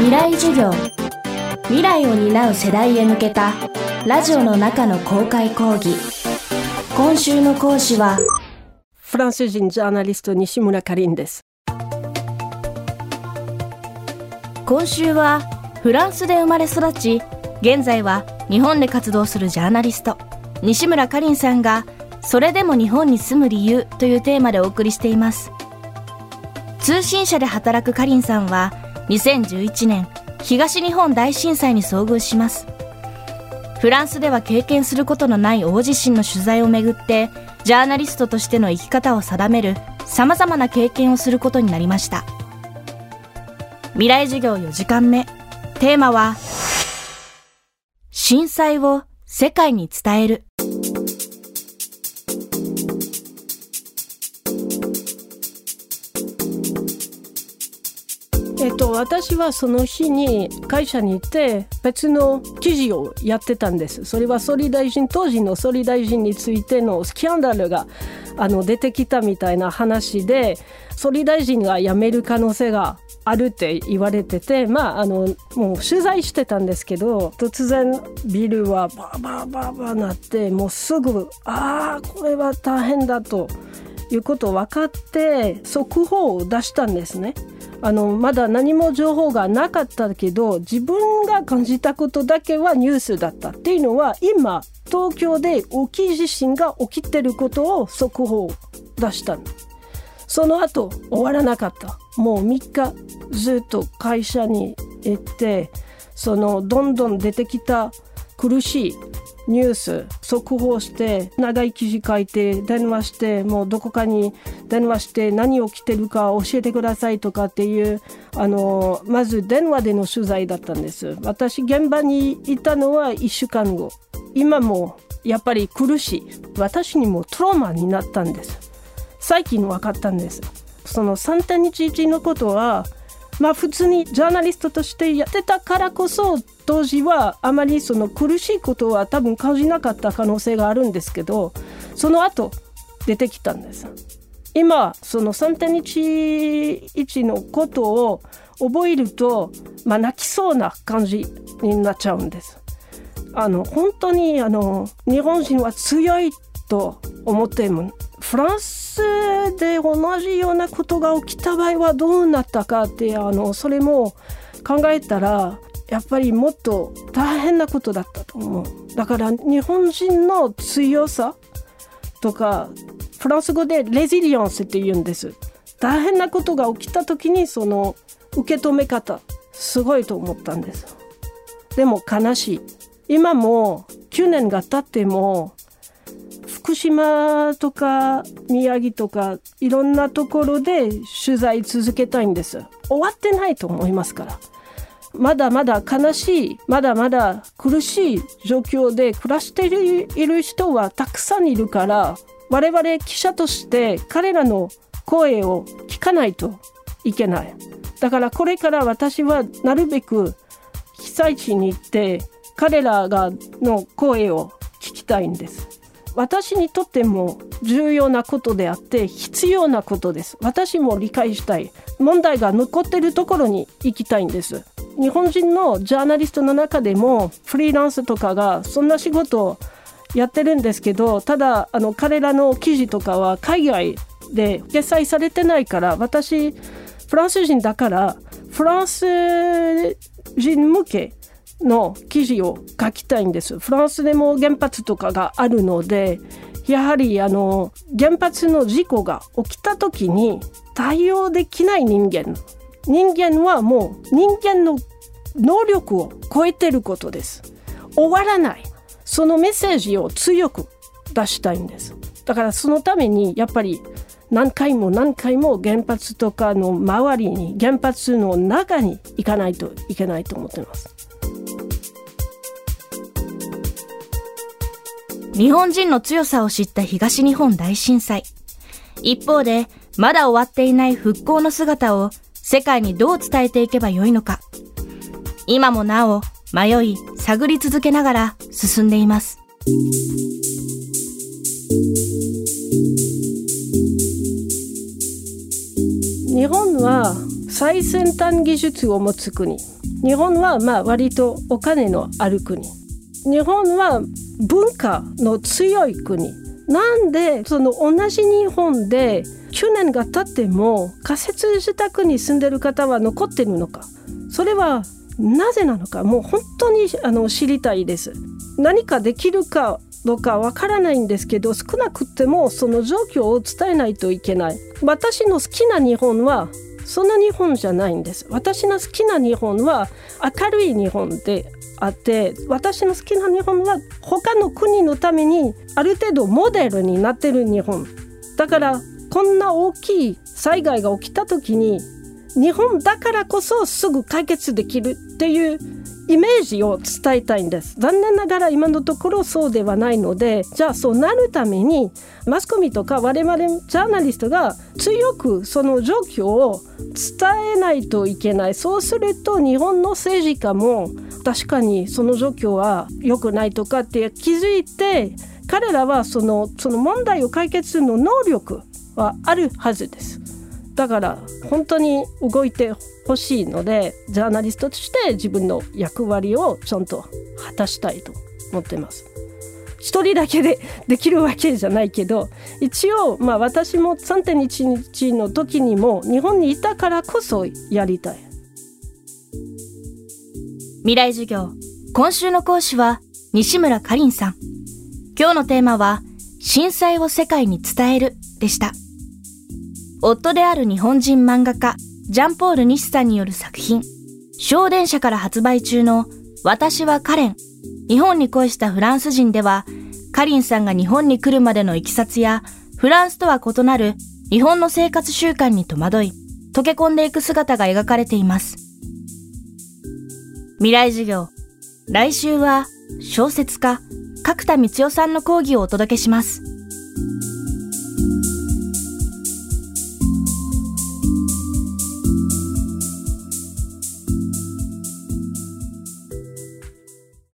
未来授業。未来を担う世代へ向けたラジオの中の公開講義。今週の講師はフランス人ジャーナリスト西村かりんです。今週はフランスで生まれ育ち現在は日本で活動するジャーナリスト西村かりんさんがそれでも日本に住む理由というテーマでお送りしています。通信社で働くかりんさんは2011年東日本大震災に遭遇します。フランスでは経験することのない大地震の取材をめぐってジャーナリストとしての生き方を定める様々な経験をすることになりました。未来授業4時間目。テーマは震災を世界に伝える。えっと、私はその日に会社に行って別の記事をやってたんです。それは総理大臣、当時の総理大臣についてのスキャンダルがあの出てきたみたいな話で、総理大臣が辞める可能性があるって言われてて、まあ、あのもう取材してたんですけど突然ビルはバーバーバーバーなってもうすぐああこれは大変だということを分かって速報を出したんですね。あのまだ何も情報がなかったけど自分が感じたことだけはニュースだったっていうのは今東京で大きい地震が起きてることを速報出したの。その後終わらなかった。もう3日ずっと会社に行ってそのどんどん出てきた苦しいニュース速報して長い記事書いて電話してもうどこかに電話して何起きてるか教えてくださいとかっていうあのまず電話での取材だったんです。私現場にいたのは1週間後。今もやっぱり苦しい。私にもトラウマになったんです。最近分かったんです。その3.11のことはまあ普通にジャーナリストとしてやってたからこそ当時はあまりその苦しいことは多分感じなかった可能性があるんですけどその後出てきたんです。今その3.11のことを覚えると、まあ、泣きそうな感じになっちゃうんです。あの本当にあの日本人は強いと思ってもフランスで同じようなことが起きた場合はどうなったかってあのそれも考えたらやっぱりもっと大変なことだったと思う。だから日本人の強さとかフランス語でレジリアンスって言うんです。大変なことが起きた時にその受け止め方すごいと思ったんです。でも悲しい。今も9年が経っても福島とか宮城とかいろんなところで取材続けたいんです。終わってないと思いますから。まだまだ悲しいまだまだ苦しい状況で暮らしている人はたくさんいるから我々記者として彼らの声を聞かないといけない。だからこれから私はなるべく被災地に行って彼らがの声を聞きたいんです。私にとっても重要なことであって必要なことです。私も理解したい問題が残っているところに行きたいんです。日本人のジャーナリストの中でもフリーランスとかがそんな仕事をやってるんですけどただあの彼らの記事とかは海外で掲載されてないから私フランス人だからフランス人向けの記事を書きたいんです。フランスでも原発とかがあるのでやはりあの原発の事故が起きた時に対応できない人間人間はもう人間の能力を超えてることです。終わらない。そのメッセージを強く出したいんです。だからそのためにやっぱり何回も何回も原発とかの周りに原発の中に行かないといけないと思ってます。日本人の強さを知った東日本大震災。一方で、まだ終わっていない復興の姿を世界にどう伝えていけばよいのか。今もなお迷い探り続けながら進んでいます。日本は最先端技術を持つ国日本はまあ割とお金のある国日本は文化の強い国。なんでその同じ日本で9年が経っても仮設自宅に住んでる方は残ってるのか。それはなぜなのか。もう本当にあの知りたいです。何かできるかどうかわからないんですけど少なくてもその状況を伝えないといけない。私の好きな日本はその日本じゃないんです。私の好きな日本は明るい日本であって私の好きな日本は他の国のためにある程度モデルになってる日本。だからこんな大きい災害が起きた時に日本だからこそすぐ解決できるっていうイメージを伝えたいんです残念ながら今のところそうではないのでじゃあそうなるためにマスコミとか我々ジャーナリストが強くその状況を伝えないといけないそうすると日本の政治家も確かにその状況は良くないとかって気づいて彼らはそのその問題を解決するの能力はあるはずです。だから本当に動いてほしいのでジャーナリストとして自分の役割をちゃんと果たしたいと思ってます。一人だけでできるわけじゃないけど一応まあ私も3.11の時にも日本にいたからこそやりたい。未来授業今週の講師は西村かりんさん。今日のテーマは震災を世界に伝えるでした。夫である日本人漫画家、ジャンポール西さんによる作品、小電車から発売中の私はカレン、日本に恋したフランス人では、カリンさんが日本に来るまでのいきさつや、フランスとは異なる日本の生活習慣に戸惑い、溶け込んでいく姿が描かれています。未来授業、来週は小説家、角田光代さんの講義をお届けします。